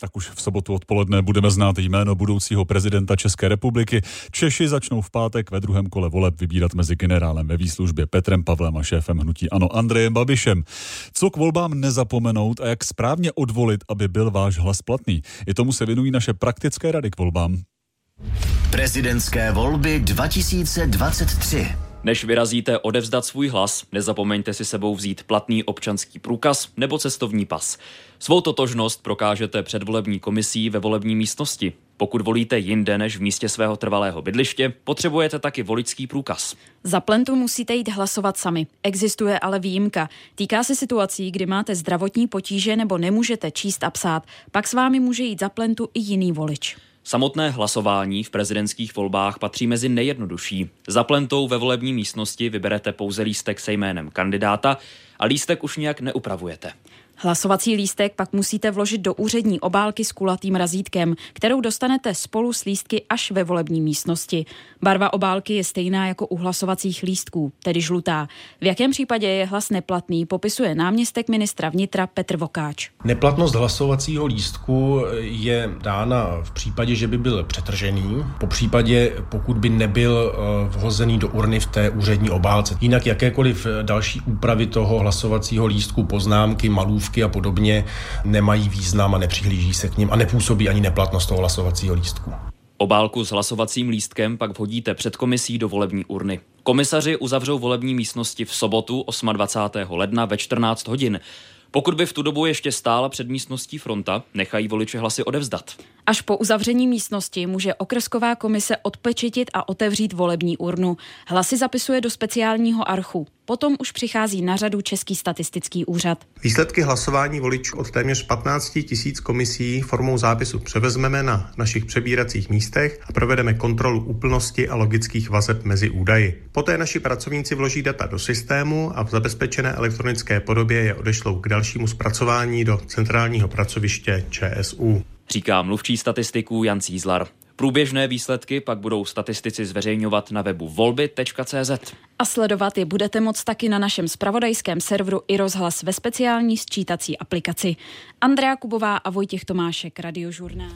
Tak už v sobotu odpoledne budeme znát jméno budoucího prezidenta České republiky. Češi začnou v pátek ve druhém kole voleb vybírat mezi generálem ve výslužbě Petrem Pavlem a šéfem hnutí Ano Andrejem Babišem. Co k volbám nezapomenout a jak správně odvolit, aby byl váš hlas platný? I tomu se věnují naše praktické rady k volbám. Prezidentské volby 2023. Než vyrazíte odevzdat svůj hlas, nezapomeňte si sebou vzít platný občanský průkaz nebo cestovní pas. Svou totožnost prokážete před volební komisí ve volební místnosti. Pokud volíte jinde než v místě svého trvalého bydliště, potřebujete taky voličský průkaz. Za plentu musíte jít hlasovat sami. Existuje ale výjimka. Týká se situací, kdy máte zdravotní potíže nebo nemůžete číst a psát. Pak s vámi může jít za plentu i jiný volič. Samotné hlasování v prezidentských volbách patří mezi nejjednodušší. Za plentou ve volební místnosti vyberete pouze lístek se jménem kandidáta a lístek už nějak neupravujete. Hlasovací lístek pak musíte vložit do úřední obálky s kulatým razítkem, kterou dostanete spolu s lístky až ve volební místnosti. Barva obálky je stejná jako u hlasovacích lístků, tedy žlutá. V jakém případě je hlas neplatný, popisuje náměstek ministra vnitra Petr Vokáč. Neplatnost hlasovacího lístku je dána v případě, že by byl přetržený, po případě, pokud by nebyl eh, vhozený do urny v té úřední obálce. Jinak jakékoliv další úpravy toho hlasovacího lístku, poznámky, malůvky, a podobně nemají význam a nepřihlíží se k ním a nepůsobí ani neplatnost toho hlasovacího lístku. Obálku s hlasovacím lístkem pak vhodíte před komisí do volební urny. Komisaři uzavřou volební místnosti v sobotu 28. ledna ve 14 hodin. Pokud by v tu dobu ještě stála před místností fronta, nechají voliče hlasy odevzdat. Až po uzavření místnosti může okrsková komise odpečitit a otevřít volební urnu. Hlasy zapisuje do speciálního archu. Potom už přichází na řadu Český statistický úřad. Výsledky hlasování voličů od téměř 15 tisíc komisí formou zápisu převezmeme na našich přebíracích místech a provedeme kontrolu úplnosti a logických vazeb mezi údaji. Poté naši pracovníci vloží data do systému a v zabezpečené elektronické podobě je odešlou k dalšímu zpracování do centrálního pracoviště ČSU. Říká mluvčí statistiků Jan Cízlar. Průběžné výsledky pak budou statistici zveřejňovat na webu volby.cz. A sledovat je budete moct taky na našem spravodajském serveru i rozhlas ve speciální sčítací aplikaci. Andrea Kubová a Vojtěch Tomášek, Radiožurnál.